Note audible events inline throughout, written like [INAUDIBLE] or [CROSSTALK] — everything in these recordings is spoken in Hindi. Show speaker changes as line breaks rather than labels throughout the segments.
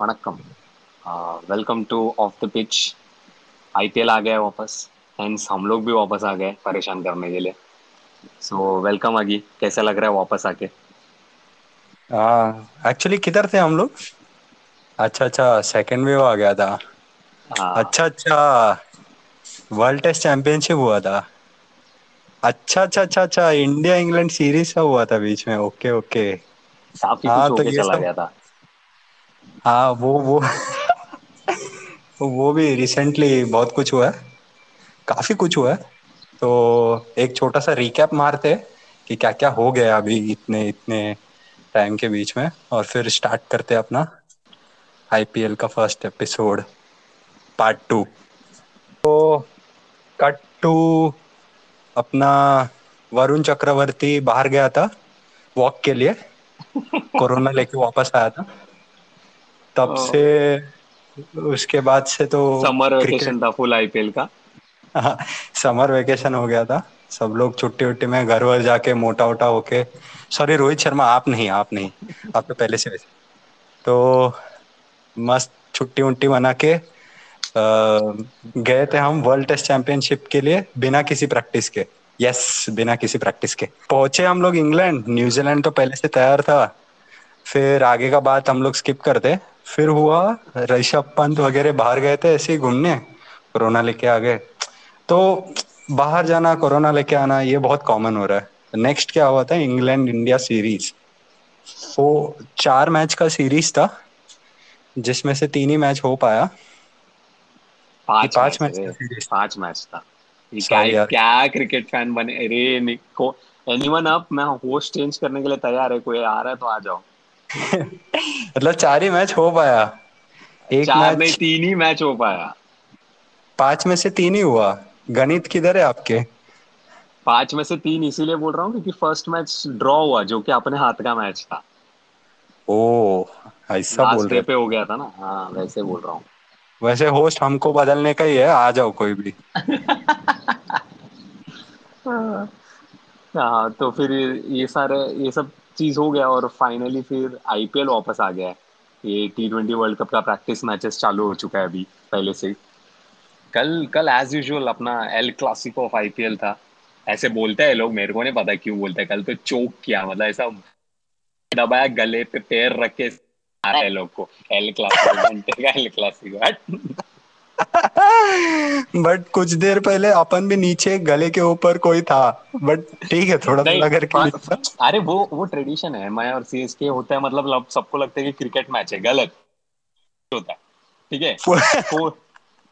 Vanakkam welcome to off the pitch IPL आ गया है वापस हेंस हम लोग भी वापस आ गए परेशान करने के लिए सो वेलकम आगी कैसा लग रहा है वापस आके
एक्चुअली किधर थे हम लोग अच्छा अच्छा सेकंड वेव आ गया था अच्छा अच्छा वर्ल्ड टेस्ट चैंपियनशिप हुआ था अच्छा अच्छा अच्छा अच्छा इंडिया इंग्लैंड सीरीज़ का हुआ था बीच में ओके ओके
काफ़ी
हाँ
कुछ
तो
होके चला गया था
हाँ वो वो। वो भी रिसेंटली बहुत कुछ हुआ है। काफ़ी कुछ हुआ है। तो एक छोटा सा रिकैप मारते हैं कि क्या क्या हो गया अभी इतने इतने टाइम के बीच में। और फिर स्टार्ट करते हैं अपना आईपीएल का फ़र्स्ट एपिसोड पार्ट टू तो कट टू अपना वरुण चक्रवर्ती बाहर गया था वॉक के लिए। [LAUGHS] कोरोना लेके वापस आया था। तब। से उसके बाद से तो
समर वेकेशन था फुल आईपीएल का।
समर वेकेशन हो गया था। सब लोग छुट्टी उट्टी में घर वर जाके मोटा वोटा होके सॉरी रोहित शर्मा आप नहीं आप नहीं आप तो पहले से वैसे। तो मस्त छुट्टी उट्टी मना के गए थे हम वर्ल्ड टेस्ट चैंपियनशिप के लिए बिना किसी प्रैक्टिस के। यस बिना किसी प्रैक्टिस के। पहुँचे हम लोग इंग्लैंड न्यूजीलैंड तो पहले से तैयार था। फिर आगे का बात हम लोग स्किप करते। फिर हुआ ऋषभ पंत वगैरह बाहर गए थे ऐसे ही घूमने कोरोना लेके आ गए। तो बाहर जाना कोरोना लेके आना ये बहुत कॉमन हो रहा है। नेक्स्ट क्या हुआ था? इंग्लैंड इंडिया सीरीज़ वो चार मैच का सीरीज़ था जिसमें से तीन ही मैच हो पाया।
पाँच
पाँच
मैच पाँच मैच था। क्या क्या क्रिकेट फ़ैन बने? अरे निको एनीवन अप मैं होस्ट चेंज करने के लिए तैयार है कोई आ रहा है तो आ जाओ। [LAUGHS]
मतलब चार ही मैच हो पाया। एक
चार
मैच
तीन ही मैच हो पाया।
पाँच में से तीन ही हुआ। गणित किधर है आपके?
पाँच में से तीन इसीलिए बोल रहा हूँ क्योंकि फ़र्स्ट मैच ड्रॉ हुआ जो कि अपने हाथ का मैच था।
ओ ऐसा बोल रहे
पे हो गया था ना। हाँ वैसे बोल रहा हूँ।
वैसे होस्ट हमको बदलने का ही है आ जाओ कोई भी। [LAUGHS]
हाँ तो फिर ये सारे ये सब चीज़ हो गया और फाइनली फिर आईपीएल वापस आ गया ये टी ट्वेंटी वर्ल्ड कप का प्रैक्टिस मैचेस चालू हो चुका है अभी, पहले से कल कल एज यूजुअल अपना एल क्लासिको ऑफ़ आईपीएल था। ऐसे बोलते हैं लोग, मेरे को नहीं पता क्यों बोलते हैं। कल तो चोक किया मतलब ऐसा दबाया, गले पे पैर रख के आ रहा है लोग को। एल क्लासिको घंटे का एल क्लासिको।
बट कुछ देर पहले अपन भी नीचे गले के ऊपर कोई था। बट ठीक है थोड़ा थोड़ा करके
अरे वो वो ट्रेडिशन है मैं और सीएसके होता है मतलब सबको लगता है कि क्रिकेट मैच है गलत। होता है। ठीक है?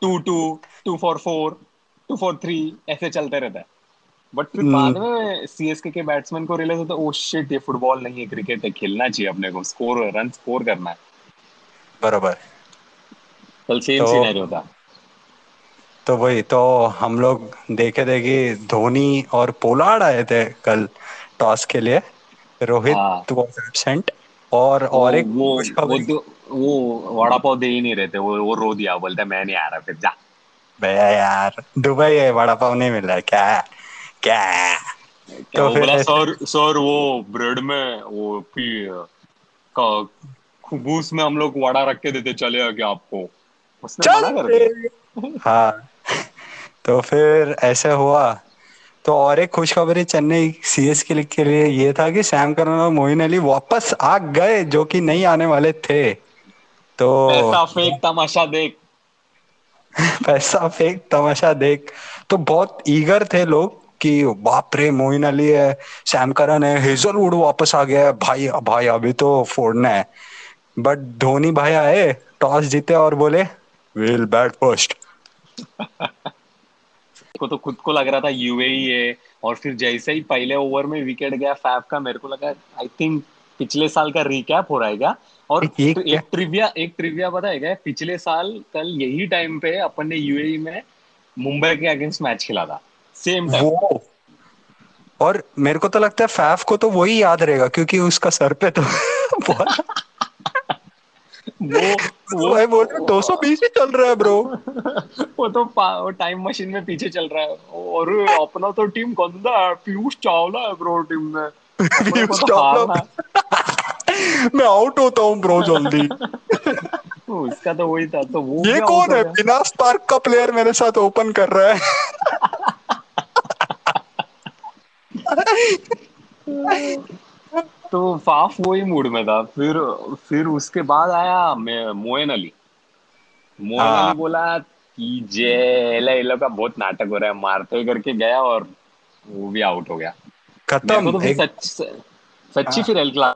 Two two two four four two four three ऐसे चलते रहता है। बट फिर बाद में सीएसके के बैट्समैन को रियलाइज़ होता है ओ शिट ये फुटबॉल नहीं है क्रिकेट है खेलना चाहिए अपने को स्कोर रन स्कोर करना है।
बराबर।
कल सेम
तो-
सिनेरियो था।
तो वही तो हम लोग देखे थे कि धोनी और पोलार्ड आए थे कल टॉस के लिए
हाँ।
रोहित वॉज़ एब्सेंट और और एक
वो वो दो- वो वड़ा पाव दे ही नहीं रहते वो वो रो दिया बोलता मैं नहीं आ रहा फिर जा।
भैया यार दुबई है वड़ा पाव नहीं मिल रहा क्या क्या? तो
वो
फिर
सर सर वो ब्रेड में वो पी का- खुबूस में हम लोग वड़ा रख के देते चले क्या आपको। उसने
चल
मना कर दिया।
हाँ। तो फिर ऐसे हुआ। तो और एक खुशखबरी चेन्नई सीएस के लिए- के लिए ये था कि सैम करन और मोइन अली वापस आ गए जो कि नहीं आने वाले थे। तो
पैसा फेक तमाशा देख। [LAUGHS]
पैसा फेंक तमाशा देख। तो बहुत ईगर थे लोग कि बाप रे मोइन अली है सैम करन है हेजलवुड वापस आ गया है। भाई भाई अभी तो फोड़ना है। बट धोनी भाई आए टॉस जीते और बोले विल बैट फ़र्स्ट
को तो खुद को लग रहा था यूएई है और फिर जैसे ही पहले ओवर में विकेट गया फैफ का मेरे को लगा आई थिंक पिछले साल का रिकैप हो रहा है और
एक
एक, ट्रिविया एक ट्रिविया पता है पिछले साल कल यही टाइम पे अपन ने यूएई में मुंबई के अगेंस्ट मैच खेला था। सेम टाइम
और मेरे को तो लगता है फैफ को तो वही याद रहेगा क्योंकि उसका सर पे तो [LAUGHS]
वो [LAUGHS] वो
भाई बोल रहे 220 ही चल रहा है ब्रो [LAUGHS]
वो तो वो टाइम मशीन में पीछे चल रहा है। और अपना तो टीम गंदा है? पीयूष चावला है ब्रो टीम में। [LAUGHS]
पीयूष
तो
चावला। मैं आउट होता हूँ ब्रो जल्दी।
उसका तो वही था तो वो
ये कौन
है।
बिना स्पार्क का प्लेयर मेरे साथ ओपन कर रहा है।
तो फाफ वही मूड में था। फिर फिर उसके बाद आया मैं- मोइन अली। मोइन
हाँ।
अली बोला कि जे का बहुत नाटक हो रहा है मारते करके गया और वो भी आउट हो गया।
खत्म।
तो फिर
एक
सच सच्ची
हाँ।
फिर एल क्लास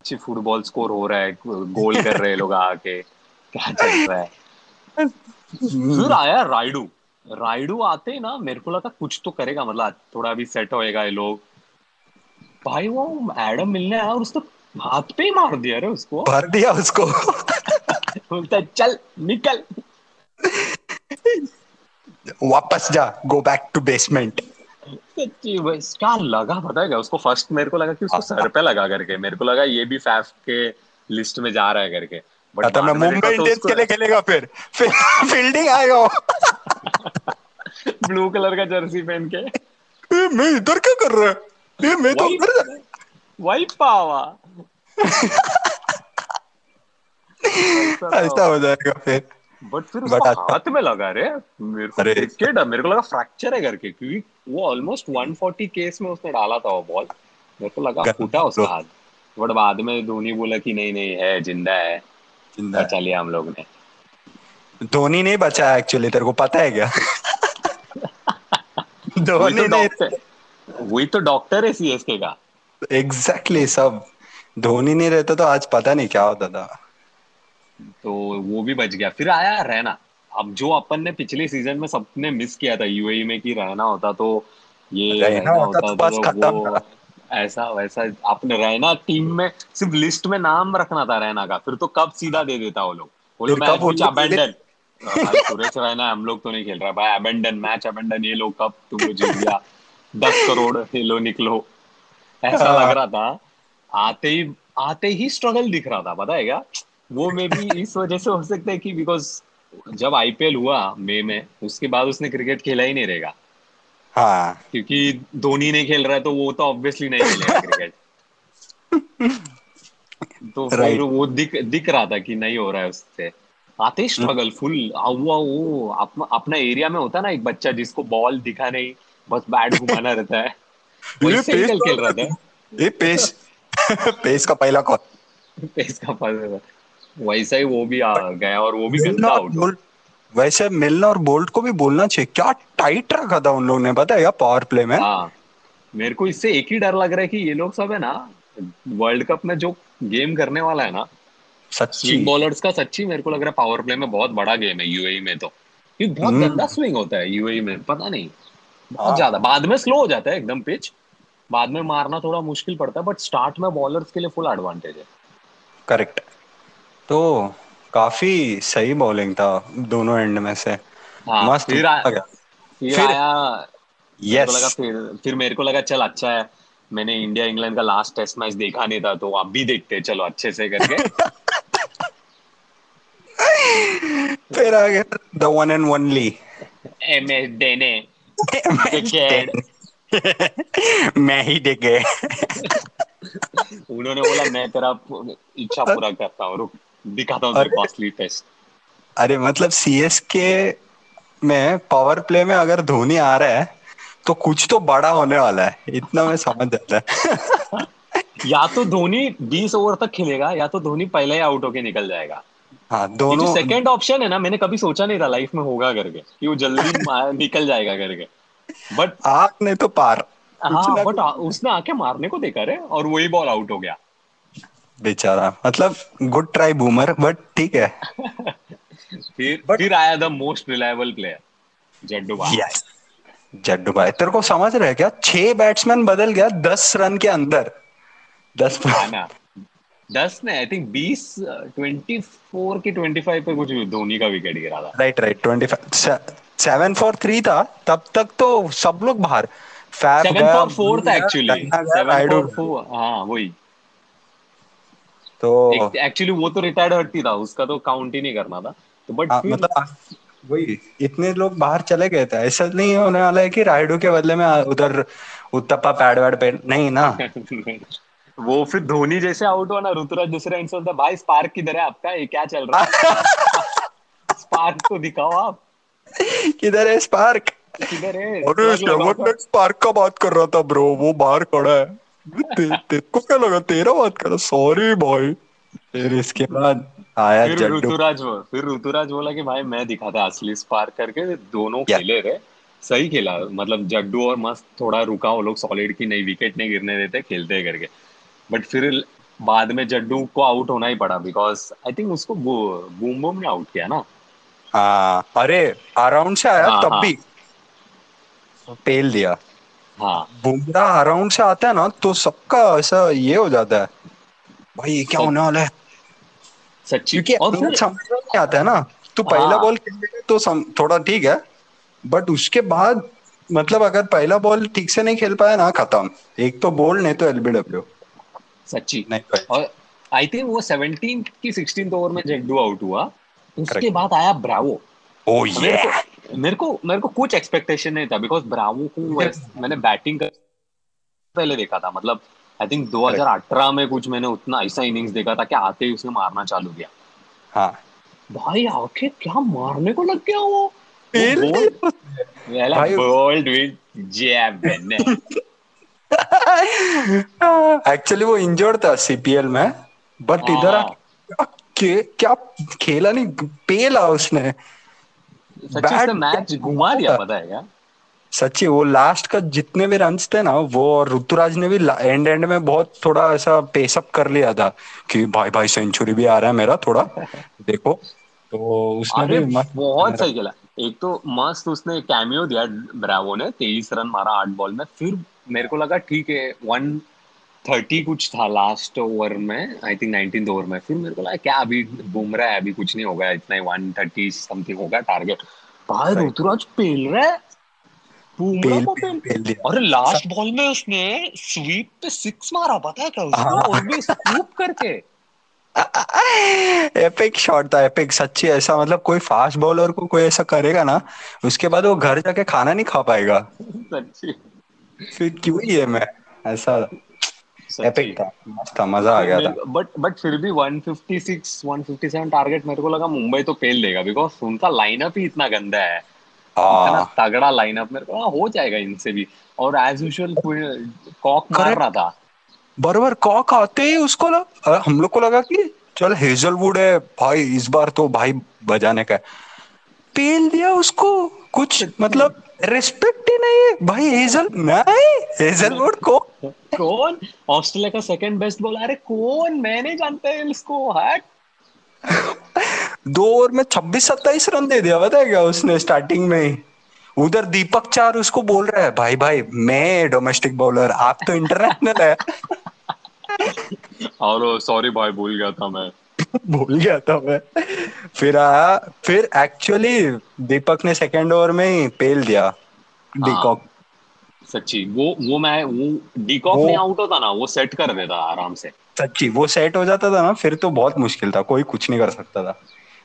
अच्छी फुटबॉल स्कोर हो रहा है गोल कर रहे लोग आके। क्या चल रहा है? फिर आया राइडू राइडू आते ही ना मेरे को लगा कुछ तो करेगा मतलब थोड़ा भी सेट होएगा ये लोग। भाई वो एडम मिलने आया और उसने हाथ पे ही मार दिया रे उसको।
भर दिया उसको। [LAUGHS]
बोलता चल निकल।
वापस जा गो बैक टू बेसमेंट
क्या लगा पता है क्या? उसको फ़र्स्ट मेरे को लगा कि उसको सर पे लगा करके। मेरे को लगा ये भी फैफ के लिस्ट में जा रहा है करके। बट में
मुंबई
तो
इंडियंस के लिए खेलेगा फिर। फिर फील्डिंग आएगा
ब्लू कलर का जर्सी पहन के।
मैं इधर क्या कर रहा है? ए, मैं तो
वही
उधर जा-
पावा
ऐसा हो जाएगा फिर
बट फिर उसको हाथ में लगा रे मेरे को
अरे।
देख के डर मेरे को लगा फ्रैक्चर है करके क्योंकि वो ऑलमोस्ट 140 केस में उसने डाला था वो बॉल मेरे को लगा फूटा उसका। हाथ बट बाद में धोनी बोला कि नहीं नहीं है ज़िंदा है
ज़िंदा।
बचा लिया हम लोग ने
धोनी नहीं बचा एक्चुअली तेरे को पता है क्या धोनी ने
वही तो डॉक्टर है सीएसके का।
एग्जैक्टली exactly, सब। धोनी नहीं रहता तो आज पता नहीं क्या होता था
तो वो भी बच गया। फिर आया रहना। अब जो अपन ने पिछले सीज़न में सबने मिस किया था यूएई में कि रहना होता तो ये
रहना रहना होता होता तो बस खत्म
वो। ऐसा वैसा आपने रहना टीम में सिर्फ़ लिस्ट में नाम रखना था रहना का। फिर तो कब सीधा दे देता वो लोग। मैच
लोग
अबेंडन सुरेश रैना हम लोग तो नहीं खेल रहा भाई अबेंडन मैच अबेंडन ये लोग कब तुम लोग जीत गया? दस करोड़ ये लो निकलो। ऐसा। लग रहा था। आते ही आते ही स्ट्रगल दिख रहा था पता है क्या? वो मे भी इस वजह से हो सकता है कि बिकॉज़ जब आईपीएल हुआ मई में उसके बाद उसने क्रिकेट खेला ही नहीं रहेगा।
हाँ।
क्योंकि धोनी नहीं खेल रहा है तो वो तो ऑब्वियसली नहीं खेलेगा क्रिकेट तो फिर वो दिख दिख रहा था कि नहीं हो रहा है उससे। आते ही स्ट्रगल फुल हुआ वो अपना एरिया में होता ना एक बच्चा जिसको बॉल दिखा नहीं। बस बैट घुमाना [LAUGHS] रहता है। वैसे
पेस
खेल रहा था।
ये पेस पेस का पहला कॉल
पेस का पास वैसा ही वो भी आ गया और वो भी गंदा आउट
वैसे मिलना और बोल्ट को भी बोलना चाहिए। क्या टाइट रखा था उन लोगों ने पता है क्या पावर प्ले में?
हाँ। मेरे को इससे एक ही डर लग रहा है कि ये लोग सब है ना वर्ल्ड कप में जो गेम करने वाला है ना
सच्ची।
बॉलर्स का सच्ची मेरे को लग रहा है पावर प्ले में बहुत बड़ा गेम है यूएई में तो। ये बहुत
हम्म।
गंदा स्विंग होता है यूएई में पता नहीं। बहुत। ज़्यादा। बाद में स्लो हो जाता है एकदम पिच बाद में मारना थोड़ा मुश्किल पड़ता है बट स्टार्ट में बॉलर्स के लिए फुल एडवांटेज है।
करेक्ट तो काफ़ी सही बॉलिंग था दोनों एंड में से।
हाँ
मस्त।
फिर
आ
फिर
फिर-
आया मेरे को लगा फिर फिर मेरे को लगा चल अच्छा है। मैंने इंडिया इंग्लैंड का लास्ट टेस्ट मैच देखा नहीं था तो अब भी देखते चलो अच्छे से करके। [LAUGHS]
फिर आ गया the one and only
M S डेने. [LAUGHS]
मैं ही देख गए
उन्होंने बोला मैं तेरा इच्छा पूरा करता हूँ रुक दिखाता हूँ तेरे को टेस्ट
अरे मतलब सीएसके में पावर प्ले में अगर धोनी आ रहा है तो कुछ तो बड़ा होने वाला है। इतना मैं समझ जाता है। [LAUGHS]
या तो धोनी 20 ओवर तक खेलेगा या तो धोनी पहले ही आउट होके निकल जाएगा।
हाँ दोनों
सेकंड ऑप्शन है ना मैंने कभी सोचा नहीं था लाइफ में होगा करके कि वो जल्दी [LAUGHS] निकल जाएगा करके। बट
आग ने तो पार।
हाँ बट उसने आके मारने को देखा रे और वही बॉल आउट हो गया।
बेचारा मतलब गुड ट्राई बूमर बट ठीक है। [LAUGHS]
फिर
But-
फिर आया the most reliable player Jaddu bar
yes Jaddu भाई। तेरे को समझ रहे क्या? छह बैट्समैन बदल गया दस रन के अंदर। दस
हाँ ना। दस ने आई थिंक बीस ट्वेंटी फोर की ट्वेंटी फाइव पे कुछ धोनी का विकेट गिरा था।
Right right twenty five seven four three था तब तक तो सब लोग बाहर।
सेवन फॉर फोर था एक्चुअली सेवन फोर हाँ वही।
तो
एक्चुअली वो तो रिटायर्ड हट्टी था उसका तो काउंट ही नहीं करना था। तो बट
हाँ, मतलब वही इतने लोग बाहर चले गए थे ऐसा नहीं होने वाला है कि राइडू के बदले में उधर उत्तपा पैड वैड पे नहीं ना। [LAUGHS]
वो फिर धोनी जैसे आउट हुआ ना ऋतुराज दूसरे एंड से बोलता भाई स्पार्क किधर है आपका? ये क्या चल रहा है? [LAUGHS] स्पार्क तो दिखाओ आप।
किधर है स्पार्क
किधर है?
अरे सेवन का बात कर रहा था ब्रो वो बाहर खड़ा है। ते, तेरे को क्या लगा? तेरा बात कर रहा सॉरी भाई फिर इसके बाद आया
फिर ऋतुराज वो फिर ऋतुराज बोला कि भाई मैं दिखाता असली स्पार्क करके। दोनों खेले रहे सही खेला। मतलब जड्डू और मस्त थोड़ा रुका वो लोग सॉलिड की नहीं विकेट नहीं गिरने देते खेलते करके। बट फिर बाद में जड्डू को आउट होना ही पड़ा बिकॉज़ आई थिंक उसको बूम बूम ने आउट किया ना।
हाँ अरे अराउंड से आया
हाँ,
तब
हाँ।
भी पेल दिया।
हाँ।
बुमराह अराउंड से आता है ना तो सबका ऐसा ये हो जाता है। भाई ये क्या होने वाला है?
सच्ची।
क्योंकि
और फिर
समझ नहीं आता है ना। तो पहला
हाँ।
बॉल खेलेगा तो सम, थोड़ा ठीक है। बट उसके बाद मतलब अगर पहला बॉल ठीक से नहीं खेल पाया ना खत्म। एक तो बोल नहीं तो एलबीडब्ल्यू
सच्ची। और आई थिंक वो 17 की 16 ओवर में जड्डू आउट हुआ। उसके बाद आया ब्रावो
ओ ये
मेरे को मेरे को कुछ एक्सपेक्टेशन नहीं था बिकॉज़ ब्रावो को मैंने बैटिंग कर पहले देखा था। मतलब आई थिंक 2018 में कुछ मैंने उतना ऐसा इनिंग्स देखा था कि आते ही उसने मारना चालू किया।
हाँ।
भाई आके क्या मारने को लग गया वो? बोल्ड विद जैब
एक्चुअली वो इंजर्ड था सीपीएल में बट
हाँ।
इधर आके क्या क्या खेला नहीं पेला उसने।
मैच घुमा दिया पता है क्या?
सच्ची वो लास्ट का जितने भी रन थे ना वो और ऋतुराज ने भी एंड एंड में बहुत थोड़ा ऐसा पेसअप कर लिया था कि भाई भाई सेंचुरी भी आ रहा है मेरा थोड़ा [LAUGHS] देखो। तो उसने भी
बहुत सही खेला। एक तो मस्त उसने कैमियो दिया ब्रावो ने तेईस रन मारा आठ बॉल में फिर मेरे को लगा ठीक है वन थर्टी कुछ था लास्ट ओवर में आई थिंक नाइनटीन ओवर में। फिर मेरे को लगा क्या अभी बुमराह है? अभी कुछ नहीं होगा इतना ही वन थर्टी समथिंग होगा टारगेट भाई ऋतुराज पेल रहा है?
पेल पेल
पेल अरे लास्ट बॉल में उसने स्वीप पे सिक्स मारा पता है क्या उसको
हाँ।
और भी स्कूप करके। [LAUGHS]
एपिक शॉट था एपिक सच्ची ऐसा मतलब कोई फास्ट बॉलर को कोई ऐसा करेगा ना उसके बाद वो घर जाके खाना नहीं खा पाएगा। [LAUGHS]
सच्ची।
फिर क्यों ये मैं? ऐसा एपिक था मस्त था मज़ा आ गया था।
बट बट फिर भी 156 157 टारगेट मेरे को लगा मुंबई तो फेल देगा बिकॉज़ उनका लाइनअप ही इतना गंदा है। इतना
हाँ
तगड़ा लाइनअप मेरे को हो जाएगा इनसे भी। और एज यूजुअल कॉक मार रहा था।
बरबर कॉक आते ही उसको लग, हम लोग को लगा कि चल हेजलवुड है भाई इस बार तो भाई बजाने का पेल दिया उसको। कुछ मतलब रिस्पेक्ट ही नहीं है। भाई हेजल नहीं हेजलवुड को
कौन? ऑस्ट्रेलिया का सेकंड बेस्ट बॉलर अरे कौन? मैं नहीं जानता है इसको हट
दो ओवर में छब्बीस सत्ताईस रन दे दिया पता है क्या उसने स्टार्टिंग में ही? उधर दीपक चार उसको बोल रहा है भाई भाई मैं डोमेस्टिक बॉलर आप तो इंटरनेशनल है। [LAUGHS]
और सॉरी भाई भूल गया था मैं। [LAUGHS]
भूल गया था मैं। फिर आया फिर एक्चुअली दीपक ने सेकंड ओवर में ही पेल दिया। डीकॉक
सच्ची वो वो मैं वो डीकॉक नहीं आउट होता ना वो सेट कर देता आराम से।
सच्ची वो सेट हो जाता था ना फिर तो बहुत मुश्किल था कोई कुछ नहीं कर सकता था।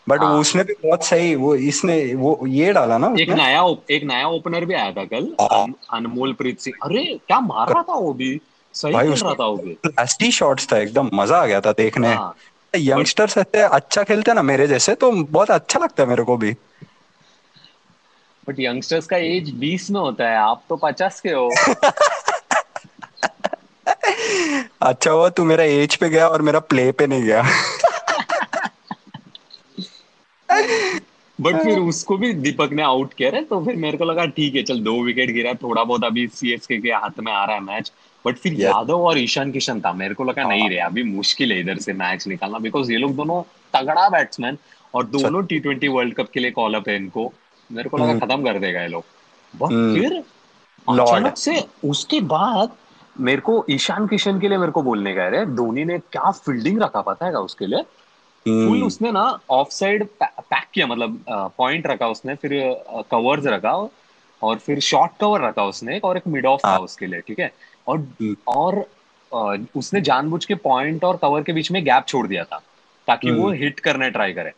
बट
हाँ।
उसने भी बहुत सही वो इसने वो ये डाला ना
एक नया एक नया ओपनर भी आया था कल
हाँ।
अनमोल प्रीत सिंह। अरे क्या मार रहा था वो भी? सही
भाई
रहा था वो भी।
लास्टी शॉट्स था एकदम मज़ा आ गया था देखने।
हाँ।
यंगस्टर्स ऐसे अच्छा खेलते हैं ना मेरे जैसे तो बहुत अच्छा लगता है मेरे को भी।
बट यंगस्टर्स का एज 20 में होता है आप तो 50 के हो। [LAUGHS]
अच्छा हुआ तू मेरा एज पे गया और मेरा प्ले पे नहीं गया। [LAUGHS]
बट फिर उसको भी दीपक ने आउट किया है तो फिर मेरे को लगा ठीक है चल दो विकेट गिरा थोड़ा बहुत अभी सीएसके के हाथ में आ रहा है मैच बट फिर
Yes.
यादव और ईशान किशन था मेरे को लगा नहीं रे अभी मुश्किल है इधर से मैच निकालना बिकॉज़ ये लोग दोनों तगड़ा बैट्समैन और दोनों टी ट्वेंटी वर्ल्ड कप के लिए कॉल अप है इनको मेरे को लगा
हम्म।
खत्म कर देगा ये लोग बट
हम्म।
फिर अचानक से उसके बाद मेरे को ईशान किशन के लिए मेरे को बोलने गए रे धोनी ने क्या फील्डिंग रखा पता है उसके लिए फुल
हम्म,
उसने ना ऑफ़ साइड पैक किया मतलब पॉइंट रखा उसने फिर कवर्स रखा और फिर शॉर्ट कवर रखा उसने एक और एक मिड ऑफ़ था
हाँ।
उसके लिए ठीक है और
हम्म।
और उसने जानबूझ के पॉइंट और कवर के बीच में गैप छोड़ दिया था ताकि वो
हम्म।
हिट करने ट्राई करे।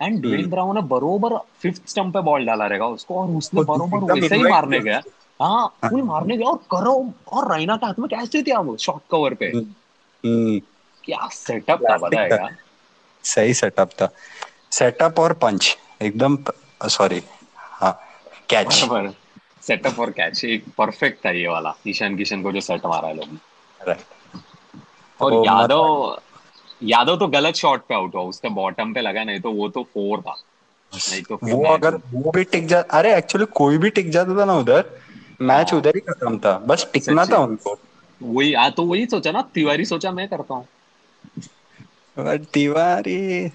एंड ड्वेन ब्राउन ने बरोबर फिफ्थ स्टंप पे बॉल डाला रहेगा उसको और उसने बरोबर वैसे ही मारने गया। हाँ फुल मारने गया और करो और रैना के हाथ में दे दिया वो शॉर्ट कवर पे।
हम्म। हम्म।
क्या सेटअप था है क्या
सही सेटअप था। सेटअप और पंच एकदम सॉरी हाँ कैच
सेटअप और कैच एक परफेक्ट था ये वाला ईशान किशन को जो सेट मारा है लोग और यादव यादव तो गलत शॉट पे आउट हुआ उसके बॉटम पे लगा नहीं तो वो तो फोर था नहीं तो
वो अगर वो भी टिक जा अरे एक्चुअली कोई भी टिक जाता था ना उधर मैच। उधर ही खत्म था बस टिकना था उनको
वही आ तो वही सोचा ना तिवारी सोचा मैं करता हूँ
तिवारी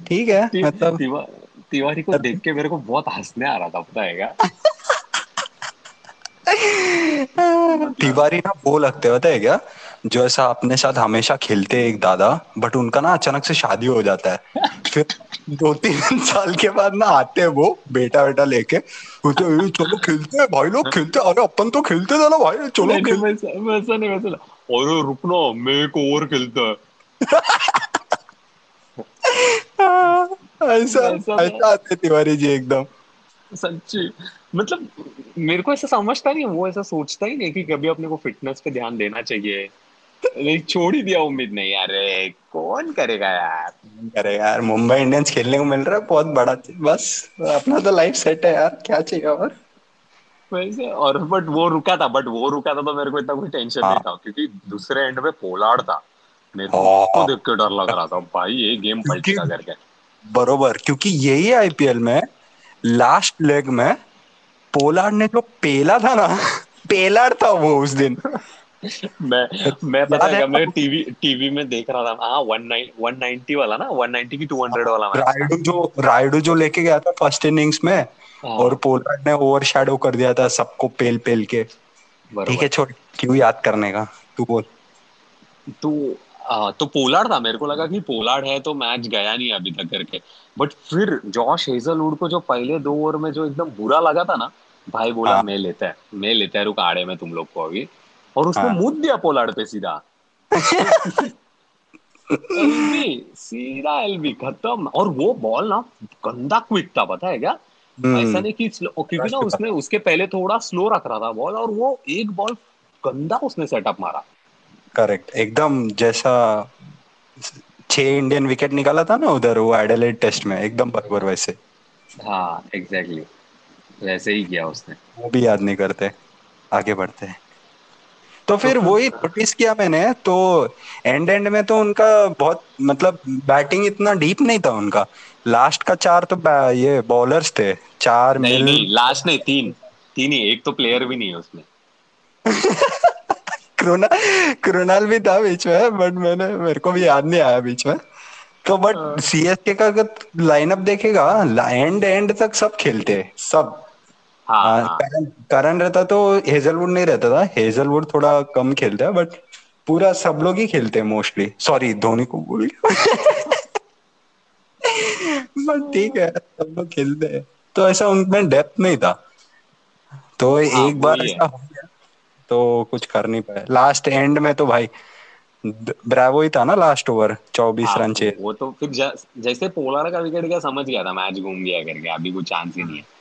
ठीक है मतलब
तिवारी को देख के मेरे को बहुत हंसने आ रहा था पता है क्या
तिवारी ना वो लगते होते है क्या? जो ऐसा अपने साथ हमेशा खेलते एक दादा बट उनका ना अचानक से शादी हो जाता है। फिर दो तीन [LAUGHS] साल के बाद ना आते हैं वो बेटा बेटा लेके बोलते चलो खेलते हैं भाई लोग खेलते हैं। अरे अपन तो खेलते थे ना भाई। चलो
नहीं, नहीं, वैसा वैसा नहीं वैसा अरे रुकना मैं एक और खेलता है। [LAUGHS]
ऐसा ऐसा आते तिवारी जी एकदम।
सच्ची। मतलब मेरे को ऐसा समझता नहीं वो ऐसा सोचता ही नहीं कि कभी अपने को फिटनेस पे ध्यान देना चाहिए। नहीं छोड़ ही दिया उम्मीद नहीं अरे कौन करेगा यार?
अरे यार? मुंबई इंडियंस खेलने को मिल रहा है बहुत बड़ा चीज़ बस अपना तो लाइफ सेट है यार क्या चाहिए और?
वैसे और बट वो रुका था बट वो रुका था तो मेरे को इतना कोई टेंशन नहीं
हाँ।
था क्योंकि दूसरे एंड पे पोलार्ड था। मेरे को
हाँ।
देख के डर लग रहा था भाई ये गेम पलटेगा करके?
बरोबर क्योंकि यही आईपीएल में लास्ट लेग में पोलार्ड ने जो पेला था ना पेलार था वो उस दिन।
मैं मैं पता है क्या, मैं टीवी टीवी में देख रहा था हाँ वन नाइन वन नाइनटी वाला ना वन नाइनटी की टू हंड्रेड वाला
राइडू जो राइडू जो लेके गया था फ़र्स्ट इनिंग्स में
हाँ,
और पोलार्ड ने ओवर शेडो कर दिया था सबको पेल पेल के। ठीक है छोड़ क्यों याद करने का? तू बोल।
तो आ, तो पोलार्ड था मेरे को लगा कि पोलार्ड है तो मैच गया नहीं अभी तक करके। बट फिर जॉश हेजलवुड को जो पहले दो ओवर में जो एकदम बुरा लगा था ना भाई बोला
हाँ।
मैं लेता है मैं लेता है रुक आड़े में तुम लोग को अभी। और उसने
हाँ।
मुद दिया पोलार्ड पे सीधा। [LAUGHS] एलबी सीधा एलबी खत्म। और वो बॉल ना गंदा क्विक था पता है क्या?
हम्म।
ऐसा नहीं कि क्योंकि ना उसने उसके पहले थोड़ा स्लो रख रहा था बॉल और वो एक बॉल गंदा उसने सेटअप मारा।
करेक्ट एकदम जैसा छह इंडियन विकेट निकाला था ना उधर वो एडिलेड टेस्ट में एकदम बराबर वैसे।
हाँ एग्जैक्टली वैसे ही किया उसने।
वो भी याद नहीं करते। आगे बढ़ते हैं। तो फिर वही नोटिस किया मैंने तो एंड एंड में तो उनका बहुत मतलब बैटिंग इतना डीप नहीं था उनका। लास्ट का चार तो ये बॉलर्स थे। चार
नहीं नहीं लास्ट नहीं तीन। तीन ही एक तो प्लेयर भी नहीं है उसमें। [LAUGHS]
क्रोना क्रोनाल भी था बीच में बट मैंने मेरे को भी याद नहीं आया बीच में। तो बट सीएसके का अगर लाइनअप देखेगा एंड एंड तक सब खेलते सब।
हाँ
हाँ,
हाँ।
करण करण रहता तो हेजलवुड नहीं रहता था। हेजलवुड थोड़ा कम खेलता है बट पूरा सब लोग ही खेलते हैं मोस्टली सॉरी धोनी को गया। बट ठीक है सब लोग खेलते हैं। तो ऐसा उनमें डेप्थ नहीं था। तो
हाँ,
एक बार ऐसा हो गया तो कुछ कर नहीं पाया लास्ट एंड में तो भाई ब्रावो ही था ना लास्ट ओवर चौबीस रन चाहिए
वो तो फिर जैसे पोलार्ड का विकेट गया समझ गया था मैच घूम गया करके अभी कोई चांस ही नहीं है।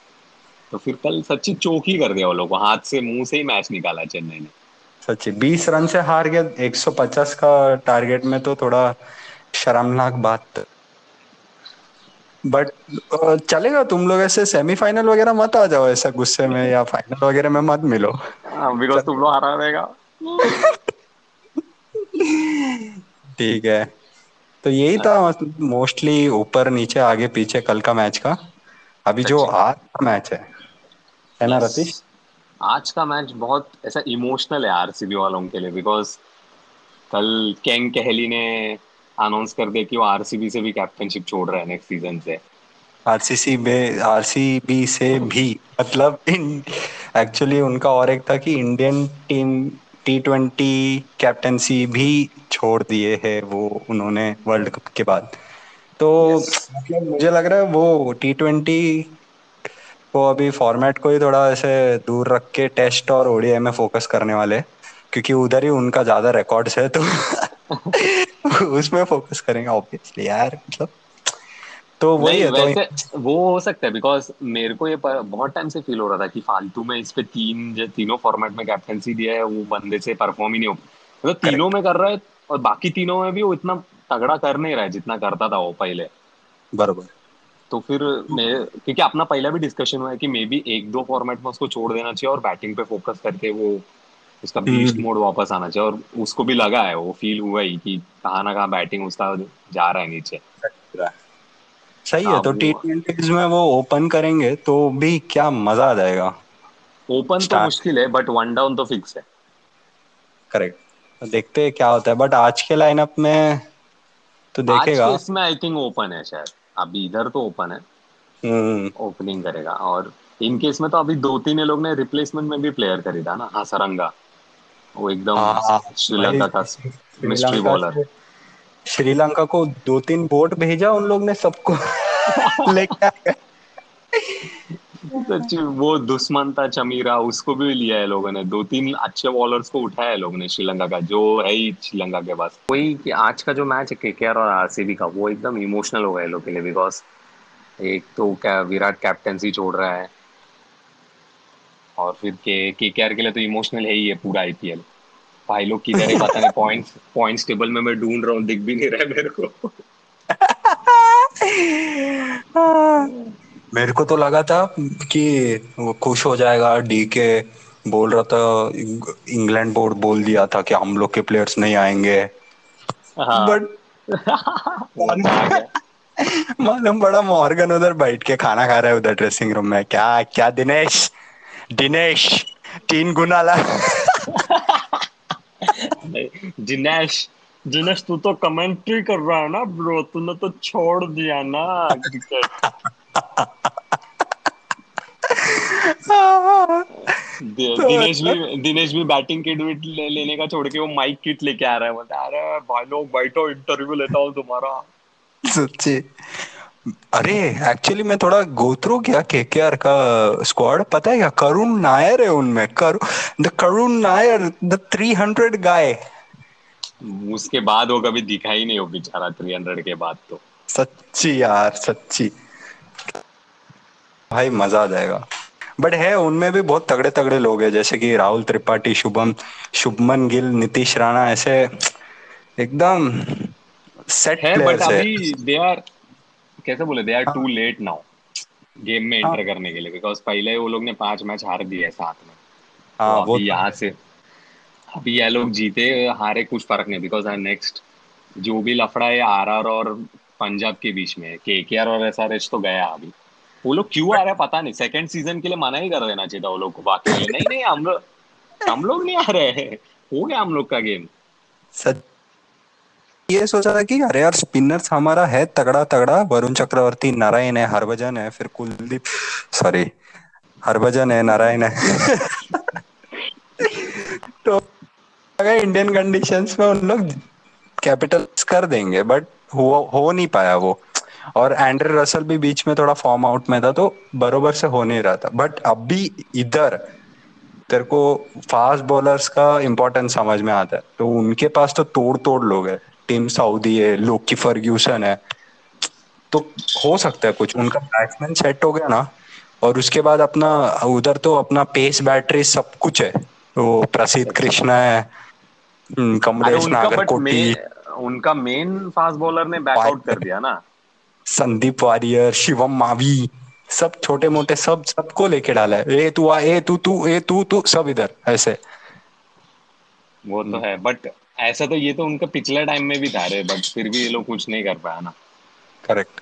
तो फिर कल सच्ची चौक ही कर दिया वो लोग हाथ से मुँह से ही मैच निकाला चेन्नई ने।
सच्ची बीस रन से हार गया 150 का टारगेट में तो थोड़ा शर्मनाक बात। बट चलेगा तुम लोग ऐसे सेमीफाइनल वगैरह मत आ जाओ ऐसा गुस्से में या फाइनल वगैरह में मत मिलो।
बिकॉज़ तुम लोग हरा देगा
ठीक है। तो यही था मोस्टली ऊपर नीचे आगे पीछे कल का मैच का। अभी जो आज का मैच है। है ना रतीश?
आज का मैच बहुत ऐसा इमोशनल है आरसीबी वालों के लिए बिकॉज़ कल केंग कहली ने अनाउंस कर दिया कि वो आरसीबी से भी कैप्टनशिप छोड़ रहे हैं नेक्स्ट सीज़न से।
आरसीसी में आरसीबी से भी मतलब एक्चुअली उनका और एक था कि Indian team T twenty captaincy भी छोड़ दिए है वो उन्होंने वर्ल्ड कप के बाद। तो
Yes.
मतलब मुझे लग रहा है वो टी ट्वेंटी को अभी फॉर्मेट को ही थोड़ा ऐसे दूर रख के टेस्ट और ओडीआई में फोकस करने वाले क्योंकि उधर ही उनका ज़्यादा रिकॉर्ड्स है तो [LAUGHS] उसमें फोकस करेंगे ऑब्वियसली यार मतलब। तो वही
नहीं
है तो
वैसे वो हो सकता है बिकॉज़ मेरे को ये पर, बहुत टाइम से फील हो रहा था कि फालतू में इस पे तीन जो तीनों फॉर्मेट में कैप्टनसी दिया है वो बंदे से परफॉर्म ही नहीं हो मतलब तीनों में कर रहा है और बाकी तीनों में भी वो इतना तगड़ा कर नहीं रहा है जितना करता था वो पहले।
बराबर।
तो फिर मैं क्योंकि अपना पहला भी डिस्कशन हुआ है कि मे बी एक दो फॉर्मेट में उसको छोड़ देना चाहिए और बैटिंग पे फोकस करके वो उसका बीस्ट
हम्म
मोड वापस आना चाहिए और उसको भी लगा है वो फील हुआ ही कि कहाँ ना कहाँ बैटिंग उसका जा रहा है नीचे।
सही है
हाँ
तो टी
वो
ट्वेंटीज में वो ओपन करेंगे तो भी क्या मज़ा आ जाएगा।
ओपन तो मुश्किल है बट वन डाउन तो फिक्स है।
करेक्ट तो देखते हैं क्या होता है बट आज के लाइनअप में तो देखेगा।
इसमें आई थिंक ओपन है शायद। अभी इधर तो ओपन है।
हम्म।
ओपनिंग करेगा। और इन केस में तो अभी दो तीन लोग ने रिप्लेसमेंट में भी प्लेयर खरीदा ना हाँ सरंगा वो एकदम
हाँ
श्रीलंका का मिस्ट्री बॉलर
श्रीलंका को दो तीन बोट भेजा उन लोग ने सबको। [LAUGHS] लेके
वो दुश्मन था चमीरा उसको भी लिया है लोगों ने। दो तीन अच्छे बॉलर्स को उठाया है लोगों ने श्रीलंका का जो है ही श्रीलंका के पास। वही कि आज का जो मैच है केकेआर और आरसीबी का वो एकदम इमोशनल हो गया है लोग के लिए बिकॉज़ एक तो क्या विराट कैप्टनसी छोड़ रहा है। और फिर के केकेआर के लिए तो इमोशनल है ही है पूरा आईपीएल भाई लोग किधर है [LAUGHS] पता नहीं पॉइंट्स पॉइंट्स टेबल में मैं ढूंढ रहा हूँ दिख भी नहीं रहा है मेरे को। [LAUGHS]
मेरे को तो लगा था कि वो खुश हो जाएगा डी के बोल रहा था इंग्लैंड बोर्ड बोल दिया था कि हम लोग के प्लेयर्स नहीं आएँगे।
हाँ।
बट
वो [LAUGHS]
मालूम बड़ा मॉर्गन उधर बैठ के खाना खा रहा है उधर ड्रेसिंग रूम में। क्या क्या दिनेश? दिनेश तीन गुना ला।
जिनेश जिनेश तू तो कमेंट्री कर रहा है ना ब्रो तूने तो छोड़ दिया ना दिनेश भी दिनेश भी बैटिंग किट विट ले, लेने का छोड़ के वो माइक किट लेके आ रहा है। बोलता अरे भाई लोग बैठो इंटरव्यू लेता हूँ तुम्हारा।
सच्ची। अरे एक्चुअली मैं थोड़ा गो थ्रू किया केकेआर का स्क्वाड पता है क्या? करुण नायर है उनमें। Karun the Karun Nair the 300 guy
उसके बाद वो कभी दिखा ही नहीं हो बेचारा थ्री हंड्रेड के बाद तो।
सच्ची यार सच्ची। भाई मज़ा आ जाएगा। बट है उनमें भी बहुत तगड़े तगड़े लोग हैं जैसे कि राहुल त्रिपाठी शुभम शुभमन गिल नीतीश राणा ऐसे एकदम सेट
है बट
है।
अभी दे आर कैसे बोले दे आर
हाँ।
टू लेट नाउ गेम में
हाँ।
एंटर करने के लिए बिकॉज़ पहले वो लोग ने पाँच मैच हार दिए हैं साथ में। तो
हाँ वो
अभी
तो
यहाँ से अभी ये लोग जीते हारे कुछ फ़र्क नहीं बिकॉज़ नेक्स्ट जो भी लफड़ा है आर आर और पंजाब के बीच में के के आर और एस आर एच तो गया अभी। वो लोग क्यों आ रहे हैं पता नहीं। सेकंड सीज़न के लिए मना ही कर देना चाहिए था वो लोग को। बाकी नहीं नहीं हम लोग हम लोग नहीं आ रहे हैं। हो गया हम लोग का गेम
सच। ये सोचा था कि अरे यार स्पिनर्स हमारा है, तगड़ा तगड़ा। वरुण चक्रवर्ती, नारायण है, हरभजन है, फिर कुलदीप सॉरी हरभजन है, नारायण है। तो अगर इंडियन कंडीशंस में उन लोग कैपिटल्स कर देंगे बट हो हो नहीं पाया वो। और एंड्रे रसल भी बीच में थोड़ा फॉर्म आउट में था तो बरोबर से हो नहीं रहा था। बट अभी इधर तेरे को फास्ट बॉलर्स का इम्पोर्टेंस समझ में आता है। तो उनके पास तो तोड़ तोड़ लोग है। टीम सऊदी है लोकी फर्ग्यूसन है। तो हो सकता है कुछ। उनका बैट्समैन सेट हो गया ना और उसके बाद अपना उधर तो अपना पेस बैटरी सब कुछ है। वो प्रसिद्ध कृष्णा है हम्म, कमलेश नागरकोटी।
उनका मेन फास्ट बॉलर ने बैकआउट कर दिया ना।
संदीप वारियर शिवम मावी सब छोटे मोटे सब सबको लेके डाला है। ए तू आ ए तू तू ए तू तू सब इधर ऐसे।
वो तो है बट ऐसा तो ये तो उनका पिछले टाइम में भी था रे बट फिर भी ये लोग कुछ नहीं कर पाया ना।
करेक्ट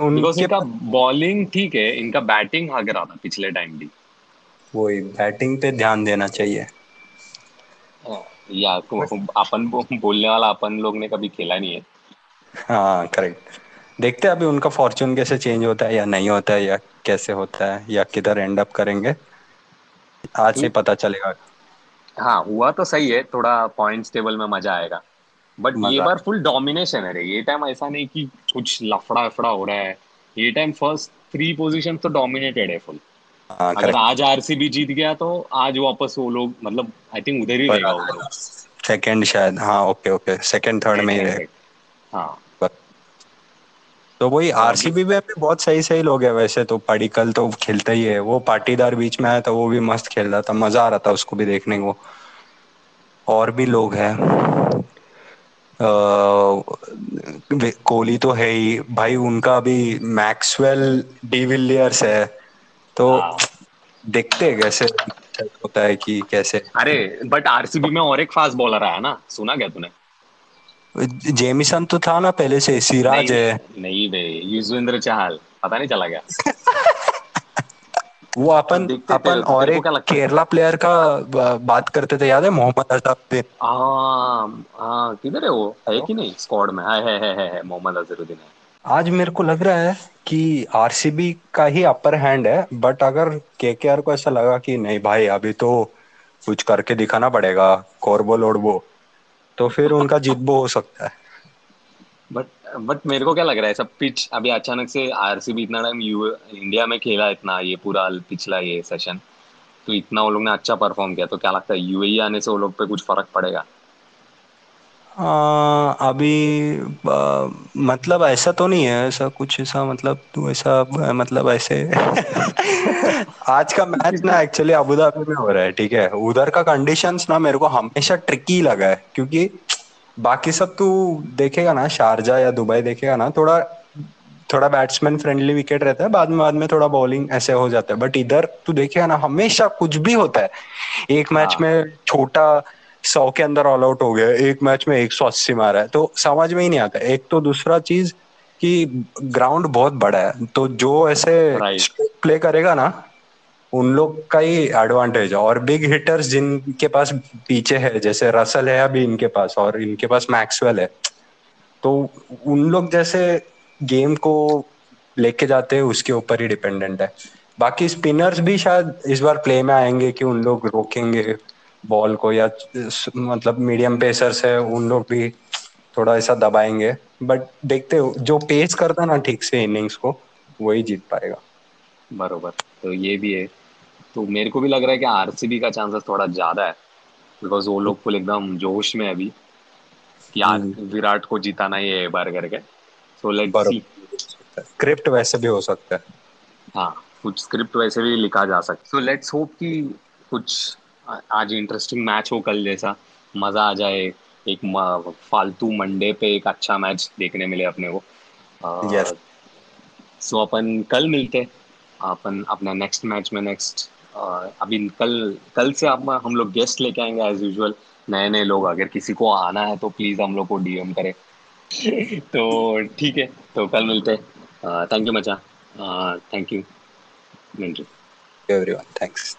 उनके
इनका बॉलिंग ठीक है इनका बैटिंग हागर रहा था पिछले टाइम भी।
वही बैटिंग पे ध्यान देना चाहिए।
या को- अपन बोलने वाला अपन लोग ने कभी खेला नहीं है।
हाँ करेक्ट देखते हैं अभी उनका फॉर्चून कैसे चेंज होता है या नहीं होता है या कैसे होता है या किधर एंड अप करेंगे। आज से पता चलेगा।
हाँ हुआ तो सही है थोड़ा पॉइंट्स टेबल में मज़ा आएगा। बट ये बार फुल डोमिनेशन है रे ये टाइम ऐसा नहीं कि कुछ लफड़ा अफड़ा हो रहा है। ये टाइम फ़र्स्ट थ्री पोजीशन तो डोमिनेटेड है फुल
हाँ
अगर आज आरसीबी जीत गया तो आज वापस वो लोग मतलब आई थिंक उधर ही रहेगा वो लोग।
सेकंड शायद। हाँ ओके ओके सेकंड थर्ड में ही रहेगा
हाँ।
तो वही आरसीबी में भी बहुत सही सही लोग है वैसे तो। पडिकल तो खेलता ही है। वो पाटीदार बीच में आया था वो भी मस्त खेल रहा था। मज़ा आ रहा था उसको भी देखने को। और भी लोग हैं। कोहली तो है ही। भाई उनका अभी मैक्सवेल डिविलियर्स है। तो
हाँ।
देखते हैं कैसे होता है कि कैसे।
अरे बट आरसीबी में और एक फास्ट बॉलर आया ना? सुना क्या तूने?
जेमिसन तो था ना पहले से सिराज है।
नहीं बे युजवेंद्र चहल पता नहीं चला गया [LAUGHS]
वो अपन अपन और एक? केरला प्लेयर का बात करते थे याद है मोहम्मद अजहरुद्दीन
हाँ हाँ किधर है वो? है कि नहीं? स्क्वाड में? है है है है, है मोहम्मद अजहरुद्दीन है।
आज मेरे को लग रहा है कि आरसीबी का ही अपर हैंड है बट अगर केकेआर को ऐसा लगा कि नहीं भाई अभी तो कुछ करके दिखाना पड़ेगा कोरबो लोडबो तो फिर उनका जितबो हो सकता है।
बट बट मेरे को क्या लग रहा है, सब पिच अभी अचानक से आरसीबी इतना टाइम यू इंडिया में खेला इतना, ये पूरा पिछला ये सेशन तो इतना वो लोग ने अच्छा परफॉर्म किया तो क्या लगता है यूएई आने से वो लोग पे कुछ फ़र्क पड़ेगा?
आ, अभी आ, मतलब ऐसा तो नहीं है ऐसा कुछ ऐसा मतलब तू ऐसा आ, मतलब ऐसे [LAUGHS] आज का मैच ना एक्चुअली अबू धाबी में हो रहा है ठीक है उधर का कंडीशंस ना मेरे को हमेशा ट्रिकी लगा है क्योंकि बाकी सब तू देखेगा ना शारजा या दुबई देखेगा ना थोड़ा थोड़ा बैट्समैन फ्रेंडली विकेट रहता है बाद में बाद में थोड़ा बॉलिंग ऐसे हो जाता है बट इधर तू देखेगा ना हमेशा कुछ भी होता है एक मैच
हाँ।
में छोटा सौ के अंदर ऑल आउट हो गया एक मैच में 180 मारा है। तो समझ में ही नहीं आता। एक तो दूसरा चीज़ कि ग्राउंड बहुत बड़ा है। तो जो ऐसे प्ले करेगा ना उन लोग का ही एडवांटेज है। और बिग हिटर्स जिनके पास पीछे है जैसे रसल है अभी इनके पास और इनके पास मैक्सवेल है। तो उन लोग जैसे गेम को लेके जाते हैं उसके ऊपर ही डिपेंडेंट है। बाकी स्पिनर्स भी शायद इस बार प्ले में आएँगे कि उन लोग रोकेंगे। बॉल को या मतलब मीडियम पेसर्स है उन लोग भी थोड़ा ऐसा दबाएँगे। बट देखते हो जो पेस करता ना ठीक से इनिंग्स को वही जीत पाएगा।
बरोबर तो ये भी है। तो मेरे को भी लग रहा है कि आरसीबी का चांसेस थोड़ा ज़्यादा है। बिकॉज़ वो लोग फुल एकदम जोश में अभी कि यार विराट को जिताना ही है बार करके। सो लेट्स सी
स्क्रिप्ट वैसे भी हो सकता है।
हाँ कुछ स्क्रिप्ट वैसे भी लिखा जा सकता है। सो लेट्स होप कि कुछ आज इंटरेस्टिंग मैच हो कल जैसा। मज़ा आ जाए। एक फालतू मंडे पे एक अच्छा मैच देखने मिले अपने को।
Yes.
सो अपन कल मिलते अपन अपना नेक्स्ट मैच में नेक्स्ट अभी कल कल से आप हम लोग गेस्ट लेके आएँगे एज यूजुअल नए नए लोग अगर किसी को आना है तो प्लीज़ हम लोग को डीएम करें। [LAUGHS] तो ठीक है तो कल मिलते thank you much. Thank you
everyone thanks